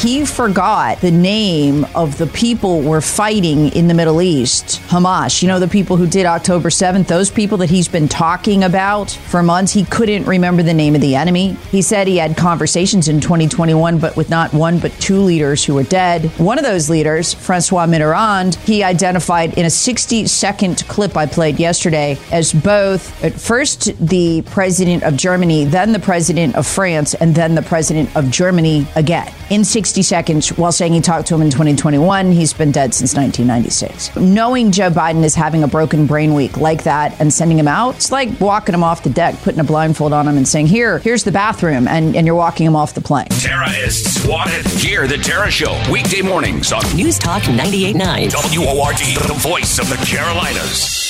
He forgot the name of the people we're fighting in the Middle East, Hamas. You know, the people who did October 7th, those people that he's been talking about for months. He couldn't remember the name of the enemy. He said he had conversations in 2021, but with not one, but two leaders who were dead. One of those leaders, Francois Mitterrand, he identified in a 60 second clip I played yesterday as both, at first, the president of Germany, then the president of France, and then the president of Germany again. In 60 60 seconds while saying he talked to him in 2021. He's been dead since 1996. Knowing Joe Biden is having a broken brain week like that and sending him out, it's like walking him off the deck, putting a blindfold on him and saying, Here, here's the bathroom, and, and you're walking him off the plane. Tara is swatted. Hear the Tara Show, weekday mornings on News Talk 98.9. WORD, the voice of the Carolinas.